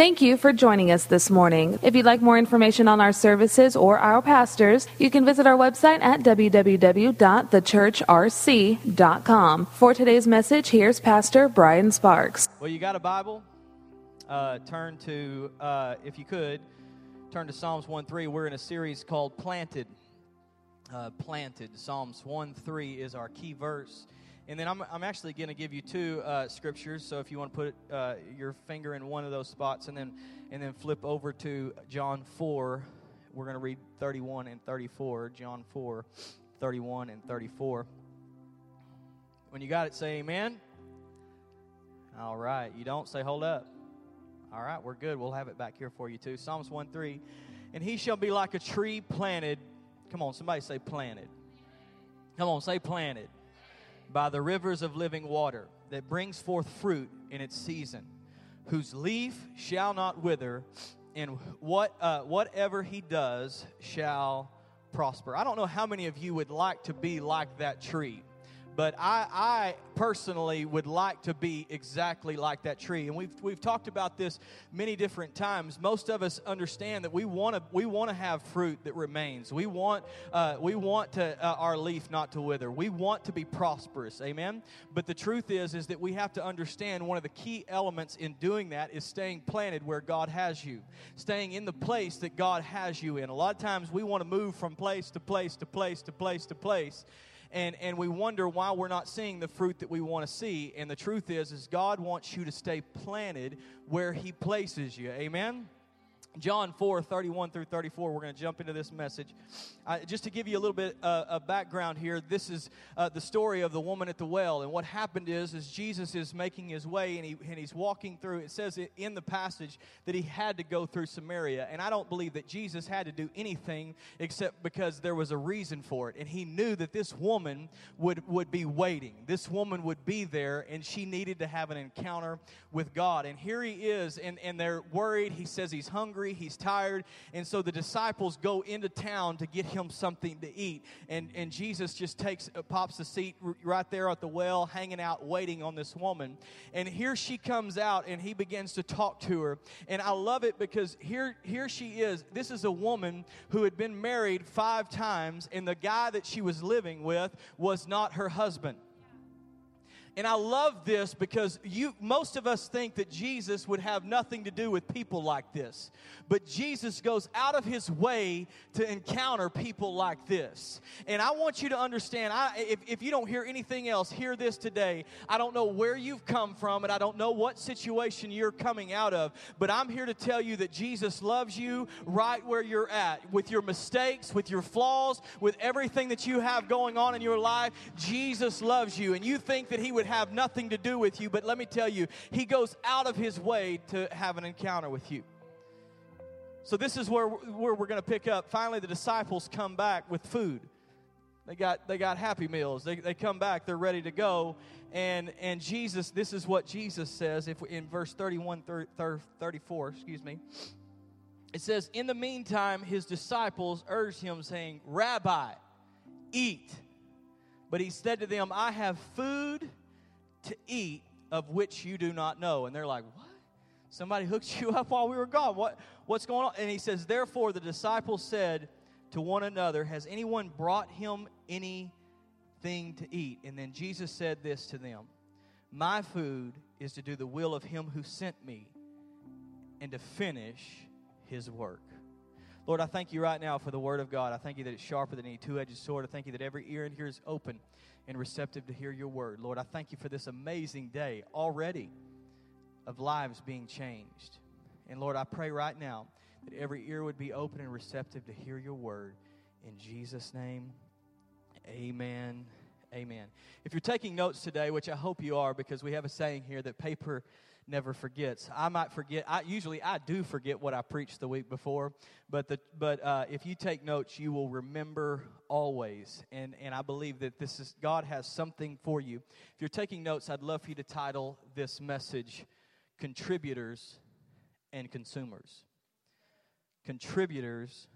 Thank you for joining us this morning. If you'd like more information on our services or our pastors, you can visit our website at www.thechurchrc.com. For today's message, here's Pastor Bryan Sparks. Well, you got a Bible? Uh, turn to, uh, if you could, turn to Psalms 1 3. We're in a series called Planted. Uh, planted. Psalms 1 3 is our key verse. And then I'm, I'm actually going to give you two uh, scriptures. So if you want to put uh, your finger in one of those spots and then, and then flip over to John 4, we're going to read 31 and 34. John 4, 31 and 34. When you got it, say amen. All right. You don't say hold up. All right, we're good. We'll have it back here for you too. Psalms 1 3. And he shall be like a tree planted. Come on, somebody say planted. Come on, say planted by the rivers of living water that brings forth fruit in its season, whose leaf shall not wither, and what, uh, whatever he does shall prosper. I don't know how many of you would like to be like that tree but I, I, personally would like to be exactly like that tree. And we've, we've talked about this many different times. Most of us understand that we want to we want to have fruit that remains. We want uh, we want to uh, our leaf not to wither. We want to be prosperous. Amen. But the truth is is that we have to understand one of the key elements in doing that is staying planted where God has you, staying in the place that God has you in. A lot of times we want to move from place to place to place to place to place and, and we wonder why we're not seeing the fruit that we want to see. And the truth is, is God wants you to stay planted where He places you. Amen? John 4, 31 through 34, we're going to jump into this message. Uh, just to give you a little bit uh, of background here, this is uh, the story of the woman at the well. And what happened is, is Jesus is making his way and, he, and he's walking through. It says in the passage that he had to go through Samaria. And I don't believe that Jesus had to do anything except because there was a reason for it. And he knew that this woman would, would be waiting. This woman would be there and she needed to have an encounter with God. And here he is, and, and they're worried. He says he's hungry hungry, he's tired. And so the disciples go into town to get him something to eat. And, and Jesus just takes, uh, pops the seat right there at the well, hanging out, waiting on this woman. And here she comes out and he begins to talk to her. And I love it because here, here she is. This is a woman who had been married five times, and the guy that she was living with was not her husband. And I love this because you most of us think that Jesus would have nothing to do with people like this. But Jesus goes out of his way to encounter people like this. And I want you to understand, I, if, if you don't hear anything else, hear this today. I don't know where you've come from and I don't know what situation you're coming out of, but I'm here to tell you that Jesus loves you right where you're at. With your mistakes, with your flaws, with everything that you have going on in your life, Jesus loves you. And you think that he would would have nothing to do with you, but let me tell you, He goes out of His way to have an encounter with you. So, this is where, where we're going to pick up. Finally, the disciples come back with food. They got, they got happy meals. They, they come back, they're ready to go. And, and Jesus, this is what Jesus says if in verse 31, 30, 34, excuse me. It says, In the meantime, his disciples urged him, saying, Rabbi, eat. But he said to them, I have food to eat of which you do not know. And they're like, What? Somebody hooked you up while we were gone. What, what's going on? And he says, Therefore, the disciples said to one another, Has anyone brought him anything to eat? And then Jesus said this to them My food is to do the will of him who sent me and to finish his work. Lord, I thank you right now for the word of God. I thank you that it's sharper than any two edged sword. I thank you that every ear in here is open and receptive to hear your word. Lord, I thank you for this amazing day already of lives being changed. And Lord, I pray right now that every ear would be open and receptive to hear your word. In Jesus' name, amen. Amen. If you're taking notes today, which I hope you are, because we have a saying here that paper never forgets. I might forget. I usually I do forget what I preached the week before, but the but uh, if you take notes, you will remember always. And and I believe that this is God has something for you. If you're taking notes, I'd love for you to title this message "Contributors and Consumers." Contributors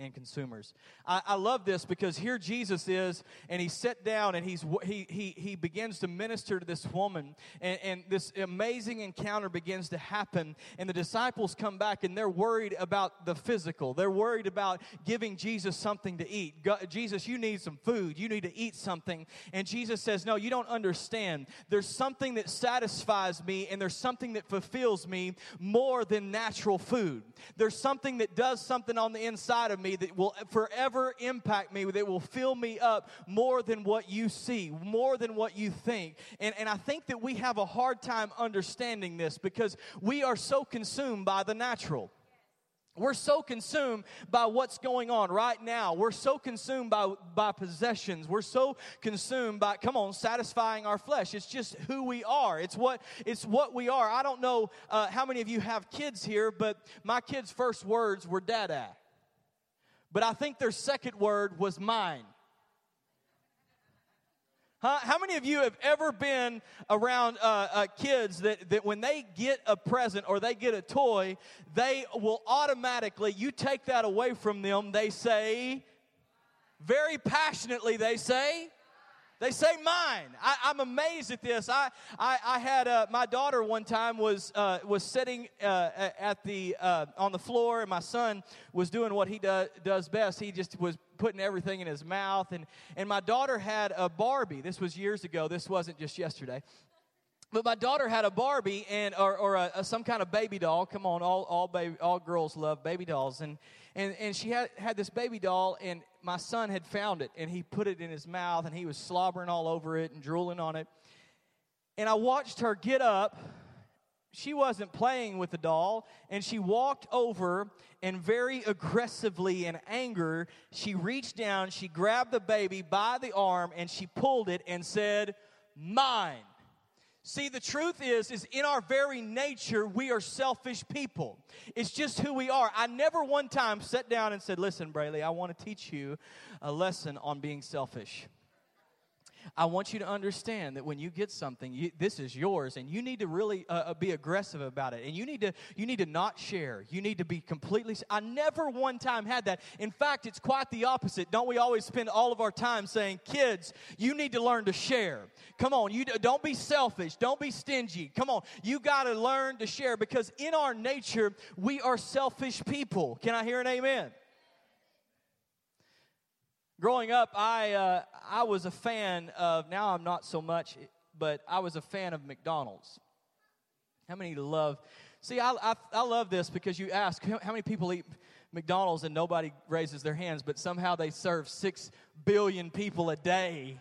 and consumers. I, I, love this because here Jesus is, and he sat down and he's he he he begins to minister to this woman, and, and this amazing encounter begins to happen. And the disciples come back and they're worried about the physical. They're worried about giving Jesus something to eat. Jesus, you need some food. You need to eat something. And Jesus says, No, you don't understand. There's something that satisfies me, and there's something that fulfills me more than natural food. There's something that does something on the inside of me me that will forever impact me, that will fill me up more than what you see, more than what you think. And, and I think that we have a hard time understanding this because we are so consumed by the natural. We're so consumed by what's going on right now. We're so consumed by, by possessions. We're so consumed by, come on, satisfying our flesh. It's just who we are. It's what, it's what we are. I don't know uh, how many of you have kids here, but my kids' first words were dada but I think their second word was mine. Huh? How many of you have ever been around uh, uh, kids that, that when they get a present or they get a toy, they will automatically, you take that away from them, they say, very passionately, they say, they say mine. I, am amazed at this. I, I, I had uh, my daughter one time was uh, was sitting uh, at the uh, on the floor, and my son was doing what he do, does best. He just was putting everything in his mouth, and and my daughter had a Barbie. This was years ago. This wasn't just yesterday. But my daughter had a Barbie and or, or a, a, some kind of baby doll. Come on, all all baby all girls love baby dolls, and and and she had had this baby doll, and my son had found it and he put it in his mouth and he was slobbering all over it and drooling on it. And I watched her get up. She wasn't playing with the doll, and she walked over and very aggressively in anger, she reached down, she grabbed the baby by the arm, and she pulled it and said, Mine. See, the truth is, is in our very nature, we are selfish people. It's just who we are. I never one time sat down and said, listen, Brayley, I want to teach you a lesson on being selfish. I want you to understand that when you get something, you, this is yours, and you need to really uh, uh, be aggressive about it. And you need to you need to not share. You need to be completely. I never one time had that. In fact, it's quite the opposite. Don't we always spend all of our time saying, "Kids, you need to learn to share. Come on, you don't be selfish. Don't be stingy. Come on, you got to learn to share because in our nature we are selfish people. Can I hear an amen?" Growing up, I, uh, I was a fan of, now I'm not so much, but I was a fan of McDonald's. How many love? See, I, I, I love this because you ask how many people eat McDonald's and nobody raises their hands, but somehow they serve six billion people a day.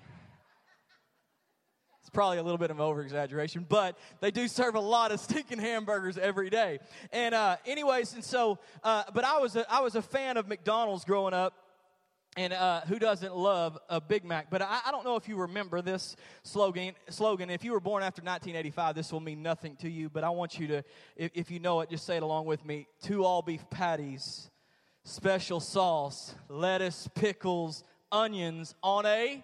It's probably a little bit of over exaggeration, but they do serve a lot of stinking hamburgers every day. And, uh, anyways, and so, uh, but I was, a, I was a fan of McDonald's growing up. And uh, who doesn't love a Big Mac? But I, I, don't know if you remember this slogan. Slogan. If you were born after 1985, this will mean nothing to you. But I want you to, if, if you know it, just say it along with me. Two all beef patties, special sauce, lettuce, pickles, onions on a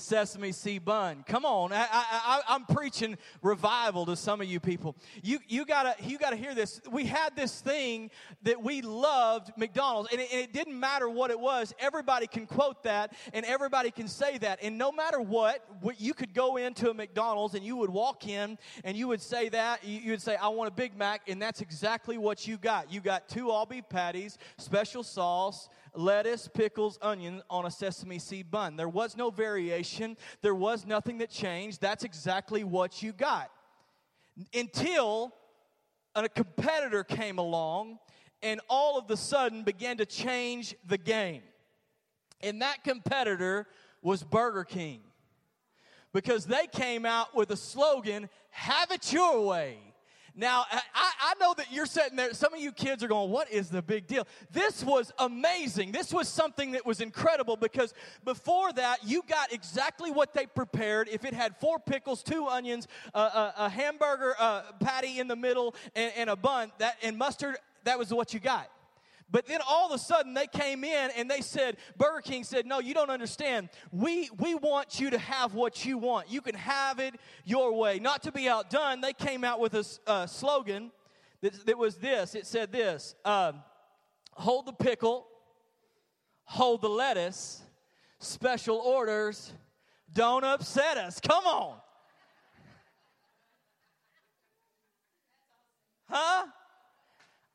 sesame seed bun. Come on, I, am preaching revival to some of you people. You you gotta you gotta hear this. We had this thing that we loved McDonald's, and it, and it didn't matter what it was. Everybody can quote that, and everybody can say that. And no matter what, you could go into a McDonald's and you would walk in and you would say that you would say, "I want a Big Mac," and that's exactly what you got. You got two all beef patties, special sauce lettuce, pickles, onion on a sesame seed bun. There was no variation, there was nothing that changed. That's exactly what you got. Until a competitor came along and all of the sudden began to change the game. And that competitor was Burger King. Because they came out with a slogan, have it your way. Now, I, I know that you're sitting there, some of you kids are going, What is the big deal? This was amazing. This was something that was incredible because before that, you got exactly what they prepared. If it had four pickles, two onions, a, a, a hamburger uh, patty in the middle, and, and a bun, that, and mustard, that was what you got. But then all of a sudden they came in and they said, Burger King said, No, you don't understand. We, we want you to have what you want. You can have it your way. Not to be outdone, they came out with a uh, slogan that, that, was this it said this um, Hold the pickle, hold the lettuce, special orders, don't upset us. Come on. Huh?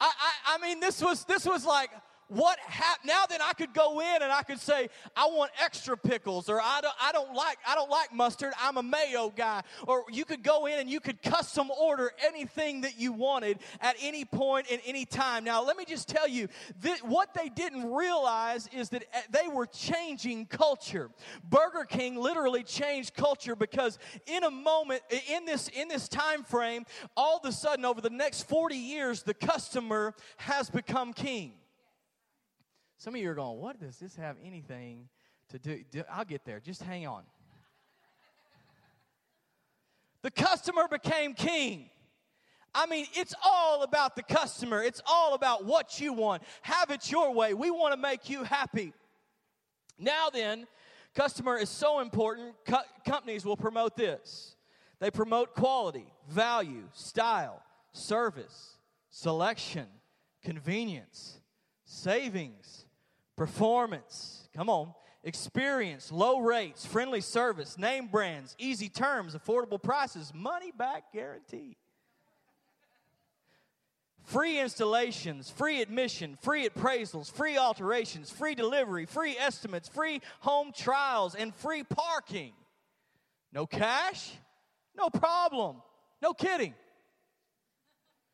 I, I, I mean, this was this was like what happened now then i could go in and i could say i want extra pickles or I don't, I don't like i don't like mustard i'm a mayo guy. Or you could go in and you could custom order anything that you wanted at any point in any time. Now let me just tell you that what they didn't realize is that eh, they were changing culture. Burger king literally changed culture because in a moment in this in this time frame all of a sudden over the next 40 years the customer has become king some of you are going, what does this have anything to do? I'll get there. Just hang on. The customer became king. I mean, it's all about the customer. It's all about what you want. Have it your way. We want to make you happy. Now, then, customer is so important, co- companies will promote this. They promote quality, value, style, service, selection, convenience, savings, performance, come on, experience, low rates, friendly service, name brands, easy terms, affordable prices, money back guarantee. Free installations, free admission, free appraisals, free alterations, free delivery, free estimates, free home trials, and free parking. No cash? No problem. No kidding.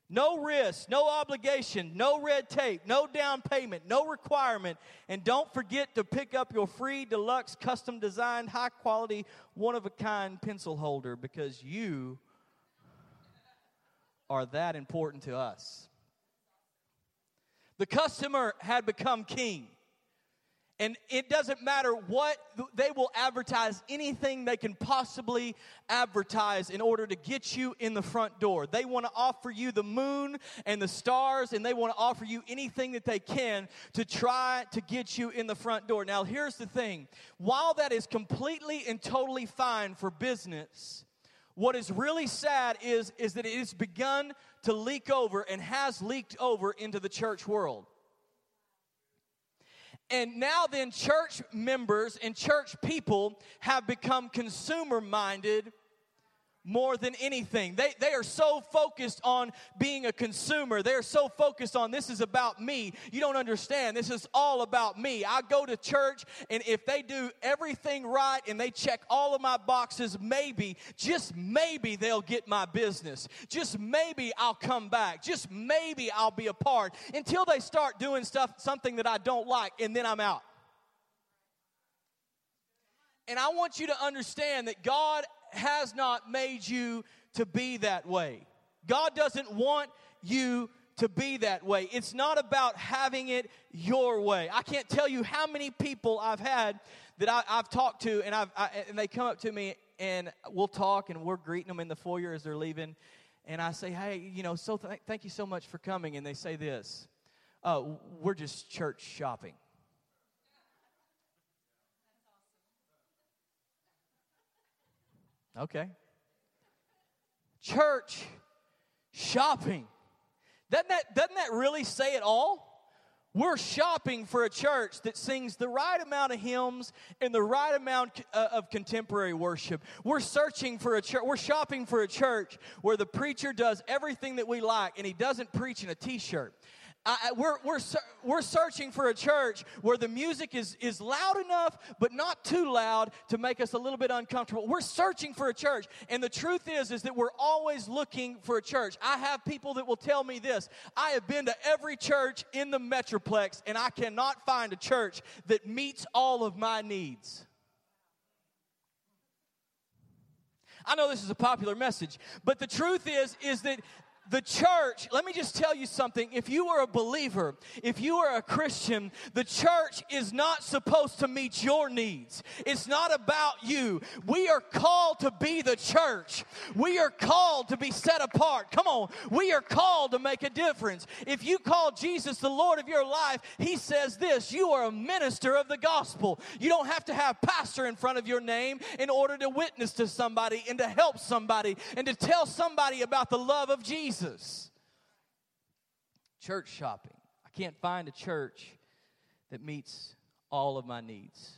No risk, no obligation, no red tape, no down payment, no requirement. And don't forget to pick up your free deluxe custom designed high quality one of a kind pencil holder because you are that important to us. The customer had become king. And it doesn't matter what, they will advertise anything they can possibly advertise in order to get you in the front door. They want to offer you the moon and the stars, and they want to offer you anything that they can to try to get you in the front door. Now, here's the thing while that is completely and totally fine for business, what is really sad is, is that it has begun to leak over and has leaked over into the church world. And now, then, church members and church people have become consumer minded more than anything. They, they are so focused on being a consumer. They're so focused on this is about me. You don't understand. This is all about me. I go to church, and if they do everything right and they check all of my boxes, maybe, just maybe they'll get my business. Just maybe I'll come back. Just maybe I'll be a part until they start doing stuff, something that I don't like, and then I'm out. And I want you to understand that God has not made you to be that way. God doesn't want you to be that way. It's not about having it your way. I can't tell you how many people I've had that I, have talked to, and, I've, I, and they come up to me and we'll talk, and we're greeting them in the foyer as they're leaving. And I say, hey, you know, so th- thank you so much for coming. And they say this, uh, we're just church shopping. Okay. Church shopping. Doesn't that, doesn't that really say it all? We're shopping for a church that sings the right amount of hymns and the right amount uh, of contemporary worship. We're searching for a church. We're shopping for a church where the preacher does everything that we like and he doesn't preach in a t shirt. I, we're, we're, we're searching for a church where the music is, is loud enough, but not too loud to make us a little bit uncomfortable. We're searching for a church. And the truth is, is that we're always looking for a church. I have people that will tell me this. I have been to every church in the Metroplex, and I cannot find a church that meets all of my needs. I know this is a popular message, but the truth is, is that the church, let me just tell you something. If you are a believer, if you are a Christian, the church is not supposed to meet your needs. It's not about you. We are called to be the church. We are called to be set apart. Come on. We are called to make a difference. If you call Jesus the Lord of your life, he says this you are a minister of the gospel. You don't have to have pastor in front of your name in order to witness to somebody and to help somebody and to tell somebody about the love of Jesus. Jesus. Church shopping. I can't find a church that meets all of my needs.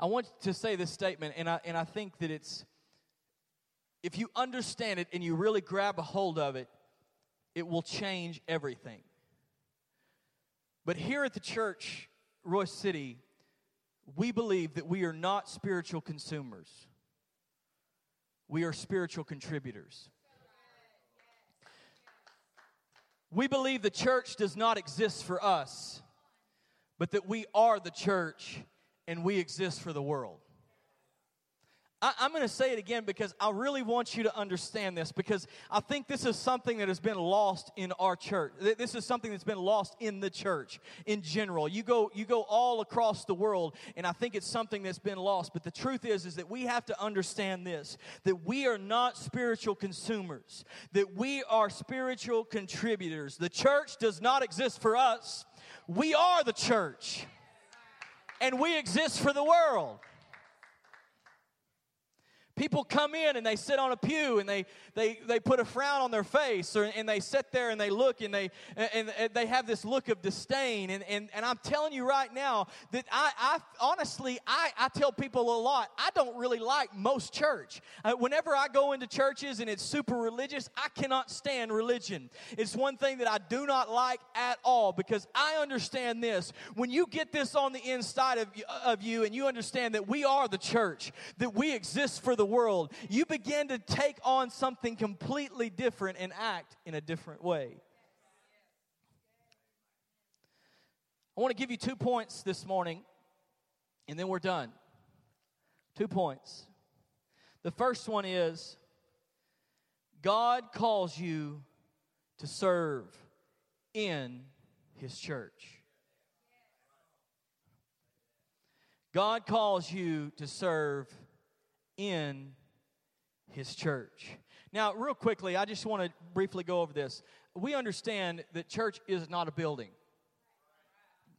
I want to say this statement, and I, and I think that it's, if you understand it and you really grab a hold of it, it will change everything. But here at the church, Royse City, we believe that we are not spiritual consumers, we are spiritual contributors. We believe the church does not exist for us, but that we are the church and we exist for the world. I, am going to say it again because I really want you to understand this because I think this is something that has been lost in our church. This is something that's been lost in the church in general. You go, you go all across the world, and I think it's something that's been lost. But the truth is, is that we have to understand this: that we are not spiritual consumers, that we are spiritual contributors. The church does not exist for us. We are the church, and we exist for the world people come in and they sit on a pew and they, they, they put a frown on their face or, and they sit there and they look and they, and, and they have this look of disdain. And, and, and I'm telling you right now that I, I honestly, I, I tell people a lot, I don't really like most church. Uh, whenever I go into churches and it's super religious, I cannot stand religion. It's one thing that I do not like at all because I understand this. When you get this on the inside of, of you and you understand that we are the church, that we exist for the world, you begin to take on something completely different and act in a different way. I want to give you two points this morning, and then we're done. Two points. The first one is God calls you to serve in His church. God calls you to serve in his church. Now, real quickly, I just want to briefly go over this. We understand that church is not a building,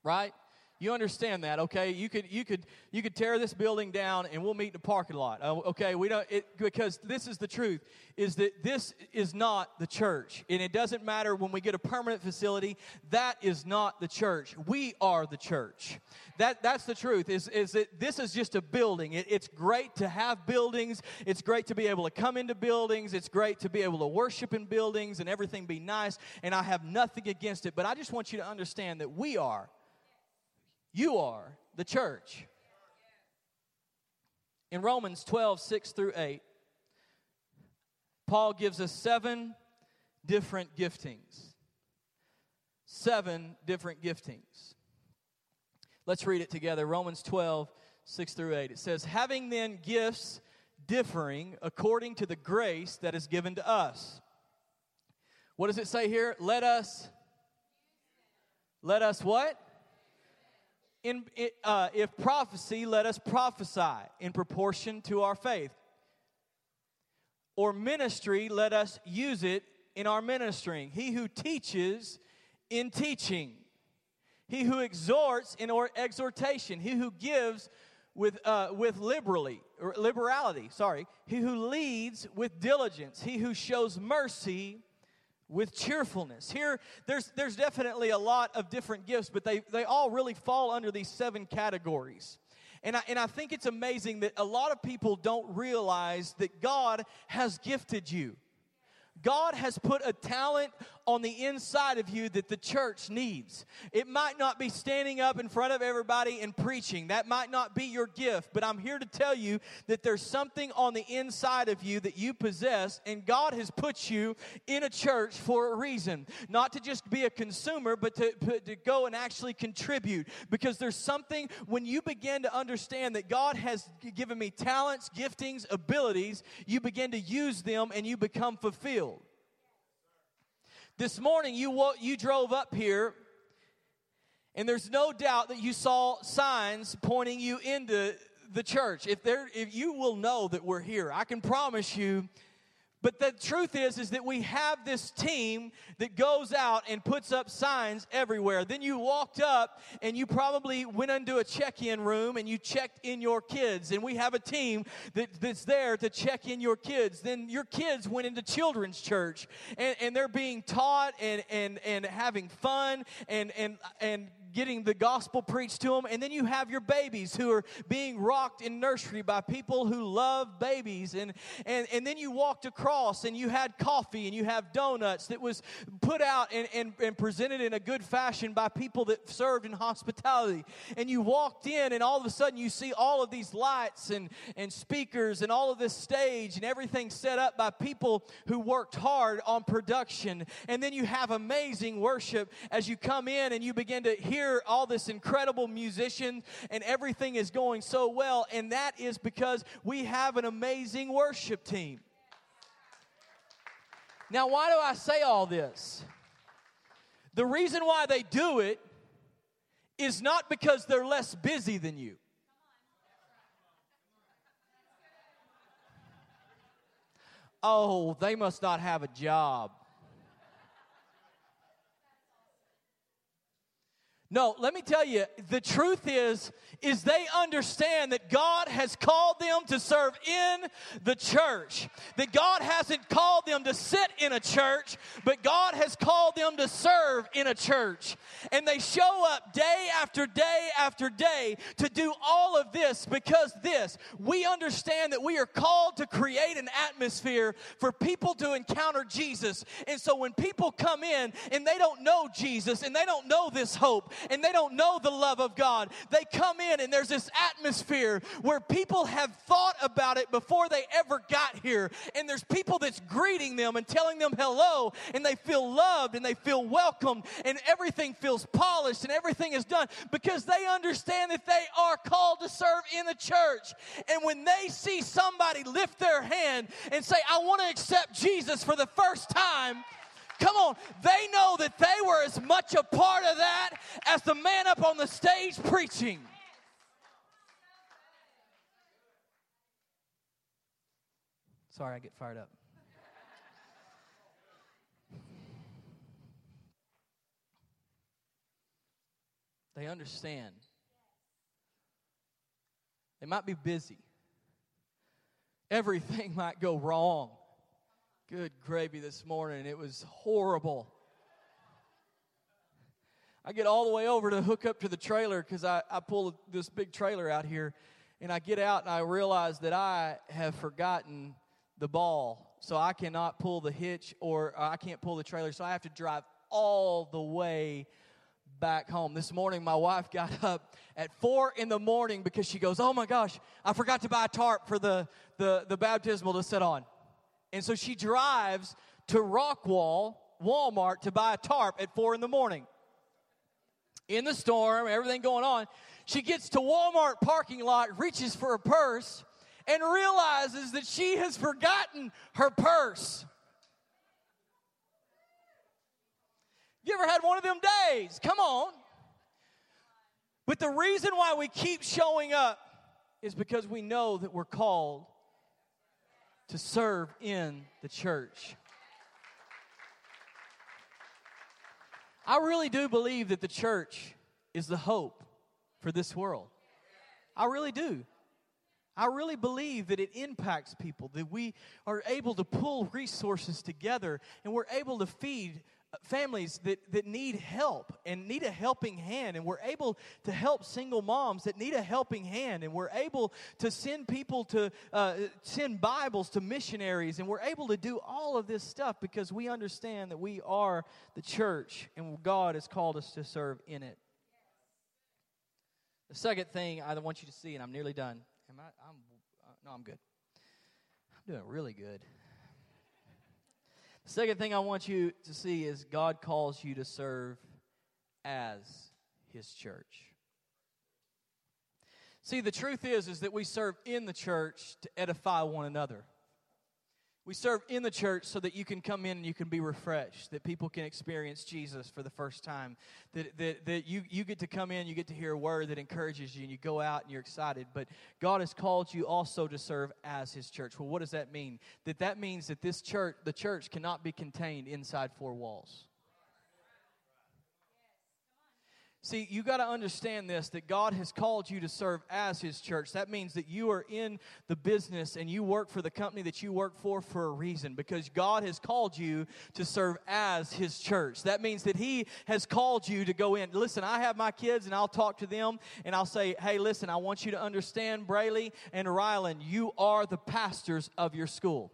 right? You understand that, okay? You could you could you could tear this building down and we'll meet in the parking lot. Uh, okay, we don't it, because this is the truth is that this is not the church. And it doesn't matter when we get a permanent facility, that is not the church. We are the church. That that's the truth is is that this is just a building. It, it's great to have buildings. It's great to be able to come into buildings. It's great to be able to worship in buildings and everything be nice and I have nothing against it, but I just want you to understand that we are you are the church. In Romans 12, 6 through 8, Paul gives us seven different giftings. Seven different giftings. Let's read it together. Romans 12, 6 through 8. It says, Having then gifts differing according to the grace that is given to us. What does it say here? Let us, let us what? In, uh, if prophecy, let us prophesy in proportion to our faith. Or ministry, let us use it in our ministering. He who teaches in teaching. He who exhorts in or exhortation. He who gives with, uh, with liberally, or liberality, sorry. He who leads with diligence. He who shows mercy with cheerfulness. Here, there's, there's definitely a lot of different gifts, but they, they all really fall under these seven categories. And I, and I think it's amazing that a lot of people don't realize that God has gifted you. God has put a talent on the inside of you that the church needs. It might not be standing up in front of everybody and preaching. That might not be your gift, but I'm here to tell you that there's something on the inside of you that you possess, and God has put you in a church for a reason. Not to just be a consumer, but to, to go and actually contribute. Because there's something when you begin to understand that God has given me talents, giftings, abilities, you begin to use them and you become fulfilled. This morning, you, you drove up here, and there's no doubt that you saw signs pointing you into the church. If, there, if you will know that we're here, I can promise you but the truth is, is that we have this team that goes out and puts up signs everywhere. Then you walked up and you probably went into a check-in room and you checked in your kids. And we have a team that, that's there to check in your kids. Then your kids went into children's church and, and they're being taught and, and, and having fun and, and, and getting the gospel preached to them. And then you have your babies who are being rocked in nursery by people who love babies. And, and, and then you walked across and you had coffee and you have donuts that was put out and, and, and presented in a good fashion by people that served in hospitality. And you walked in and all of a sudden you see all of these lights and, and speakers and all of this stage and everything set up by people who worked hard on production. And then you have amazing worship as you come in and you begin to hear all this incredible musician and everything is going so well. And that is because we have an amazing worship team. Now, why do I say all this? The reason why they do it is not because they're less busy than you. Oh, they must not have a job. No, let me tell you, the truth is, is they understand that God has called them to serve in the church. That God hasn't called them to sit in a church, but God has called them to serve in a church. And they show up day after day after day to do all of this because this, we understand that we are called to create an atmosphere for people to encounter Jesus. And so when people come in and they don't know Jesus and they don't know this hope, and they don't know the love of God. They come in and there's this atmosphere where people have thought about it before they ever got here. And there's people that's greeting them and telling them hello, and they feel loved and they feel welcomed, and everything feels polished and everything is done because they understand that they are called to serve in the church. And when they see somebody lift their hand and say, I want to accept Jesus for the first time, Come on, they know that they were as much a part of that as the man up on the stage preaching. Sorry, I get fired up. They understand. They might be busy. Everything might go wrong. Good gravy this morning. It was horrible. I get all the way over to hook up to the trailer because I, I pull this big trailer out here. And I get out and I realize that I have forgotten the ball. So I cannot pull the hitch or uh, I can't pull the trailer. So I have to drive all the way back home. This morning, my wife got up at four in the morning because she goes, Oh my gosh, I forgot to buy a tarp for the, the, the baptismal to sit on. And so she drives to Rockwall, Walmart, to buy a tarp at four in the morning. In the storm, everything going on, she gets to Walmart parking lot, reaches for a purse, and realizes that she has forgotten her purse. You ever had one of them days? Come on. But the reason why we keep showing up is because we know that we're called to serve in the church. I really do believe that the church is the hope for this world. I really do. I really believe that it impacts people, that we are able to pull resources together and we're able to feed families that, that need help and need a helping hand and we're able to help single moms that need a helping hand and we're able to send people to uh, send bibles to missionaries and we're able to do all of this stuff because we understand that we are the church and god has called us to serve in it. The second thing i want you to see and i'm nearly done. Am i i'm uh, no i'm good. I'm doing really good Second thing I want you to see is God calls you to serve as his church. See, the truth is is that we serve in the church to edify one another. We serve in the church so that you can come in and you can be refreshed, that people can experience Jesus for the first time, that, that, that you, you get to come in, you get to hear a word that encourages you, and you go out and you're excited. But God has called you also to serve as His church. Well, what does that mean? That that means that this church, the church, cannot be contained inside four walls. See, you got to understand this that God has called you to serve as His church. That means that you are in the business and you work for the company that you work for for a reason because God has called you to serve as His church. That means that He has called you to go in. Listen, I have my kids and I'll talk to them and I'll say, hey, listen, I want you to understand, Brayley and Rylan, you are the pastors of your school.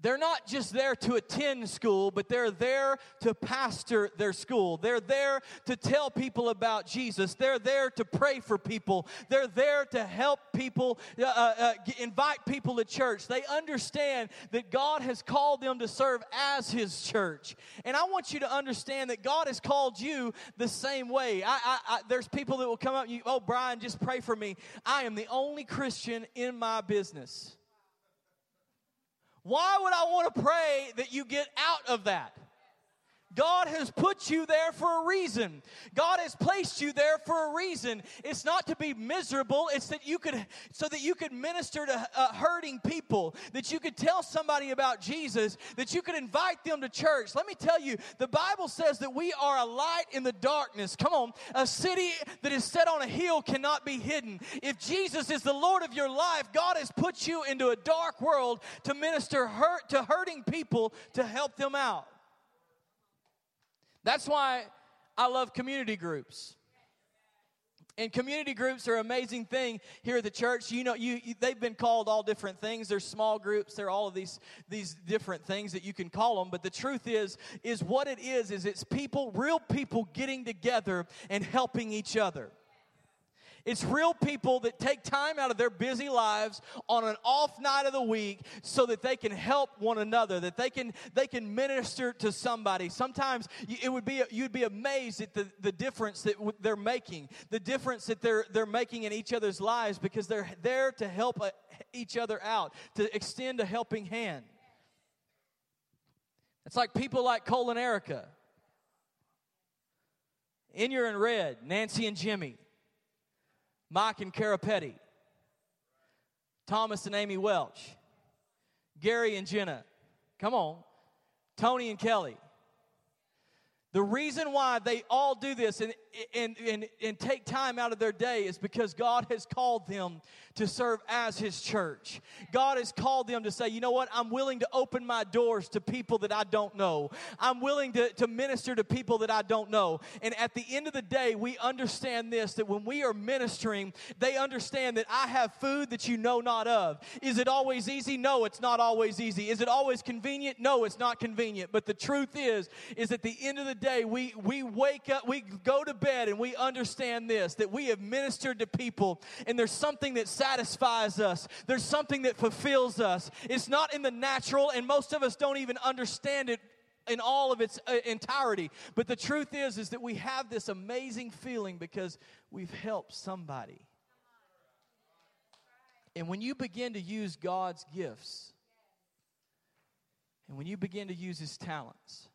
They're not just there to attend school, but they're there to pastor their school. They're there to tell people about Jesus. They're there to pray for people. They're there to help people, uh, uh, uh invite people to church. They understand that God has called them to serve as His church. And I want you to understand that God has called you the same way. I, I, I, there's people that will come up, you, oh, Bryan, just pray for me. I am the only Christian in my business. Why would I want to pray that you get out of that? God has put you there for a reason. God has placed you there for a reason. It's not to be miserable. It's that you could, so that you could minister to uh, hurting people, that you could tell somebody about Jesus, that you could invite them to church. Let me tell you, the Bible says that we are a light in the darkness. Come on, a city that is set on a hill cannot be hidden. If Jesus is the Lord of your life, God has put you into a dark world to minister hurt to hurting people to help them out. That's why I love community groups. And community groups are an amazing thing here at the church. You know, you, you, they've been called all different things. There's small groups. There are all of these these different things that you can call them. But the truth is, is what it is is it's people, real people, getting together and helping each other. It's real people that take time out of their busy lives on an off night of the week so that they can help one another, that they can they can minister to somebody. Sometimes it would be you'd be amazed at the, the difference that they're making, the difference that they're they're making in each other's lives because they're there to help uh, each other out, to extend a helping hand. It's like people like Cole and Erica. In your and red, Nancy and Jimmy. Mike and Cara Petty, Thomas and Amy Welch, Gary and Jenna. Come on. Tony and Kelly. The reason why they all do this and, and, and, and take time out of their day is because God has called them to serve as His church. God has called them to say, you know what, I'm willing to open my doors to people that I don't know. I'm willing to, to minister to people that I don't know. And at the end of the day, we understand this that when we are ministering, they understand that I have food that you know not of. Is it always easy? No, it's not always easy. Is it always convenient? No, it's not convenient. But the truth is, is at the end of the day, we, we wake up, we go to bed, and we understand this that we have ministered to people, and there's something that satisfies us, there's something that fulfills us. It's not in the natural, and most of us don't even understand it in all of its uh, entirety. But the truth is is that we have this amazing feeling because we've helped somebody. And when you begin to use God's gifts, and when you begin to use his talents,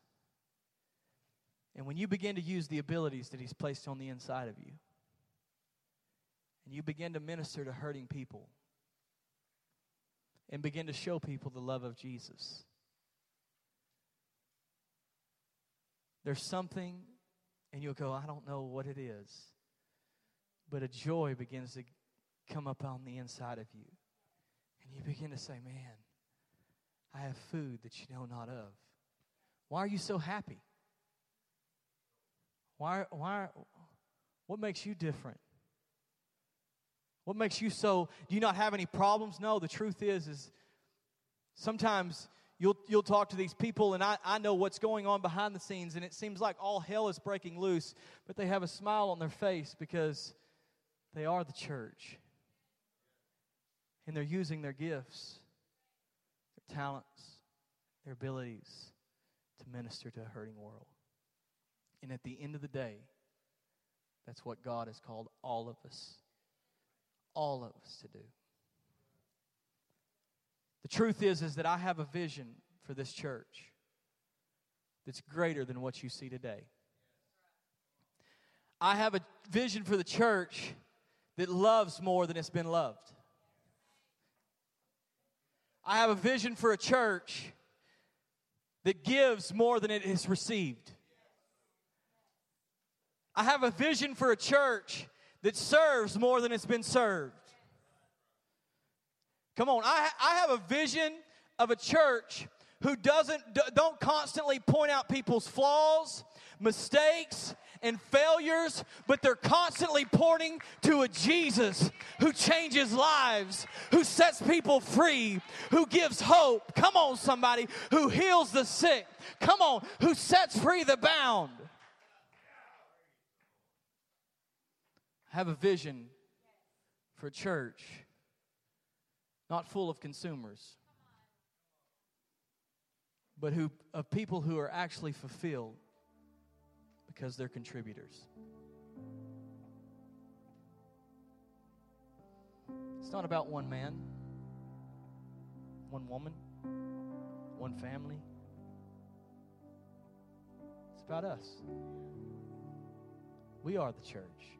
and when you begin to use the abilities that He's placed on the inside of you, and you begin to minister to hurting people, and begin to show people the love of Jesus, there's something, and you'll go, I don't know what it is, but a joy begins to come up on the inside of you. And you begin to say, Man, I have food that you know not of. Why are you so happy? Why, why, what makes you different? What makes you so, do you not have any problems? No, the truth is, is sometimes you'll, you'll talk to these people and I, I know what's going on behind the scenes and it seems like all hell is breaking loose, but they have a smile on their face because they are the church. And they're using their gifts, their talents, their abilities to minister to a hurting world. And at the end of the day, that's what God has called all of us, all of us to do. The truth is, is that I have a vision for this church that's greater than what you see today. I have a vision for the church that loves more than it's been loved. I have a vision for a church that gives more than it has received. I have a vision for a church that serves more than it's been served. Come on, I, I have a vision of a church who doesn't don't constantly point out people's flaws, mistakes, and failures, but they're constantly pointing to a Jesus who changes lives, who sets people free, who gives hope. Come on, somebody, who heals the sick. Come on, who sets free the bound. I have a vision for church not full of consumers, but who, of people who are actually fulfilled because they're contributors. It's not about one man, one woman, one family. It's about us. We are the church.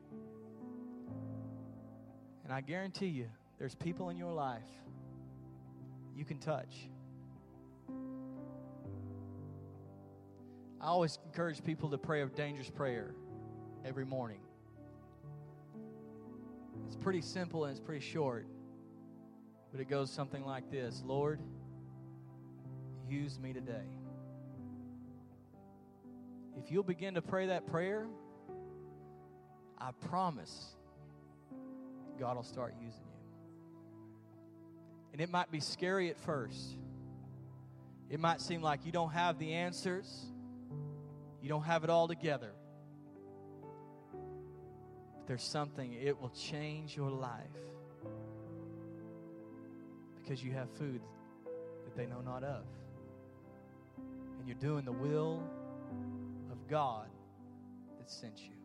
And I guarantee you, there's people in your life you can touch. I always encourage people to pray a dangerous prayer every morning. It's pretty simple and it's pretty short, but it goes something like this Lord, use me today. If you'll begin to pray that prayer, I promise God will start using you. And it might be scary at first. It might seem like you don't have the answers, you don't have it all together. But there's something, it will change your life because you have food that they know not of. And you're doing the will of God that sent you.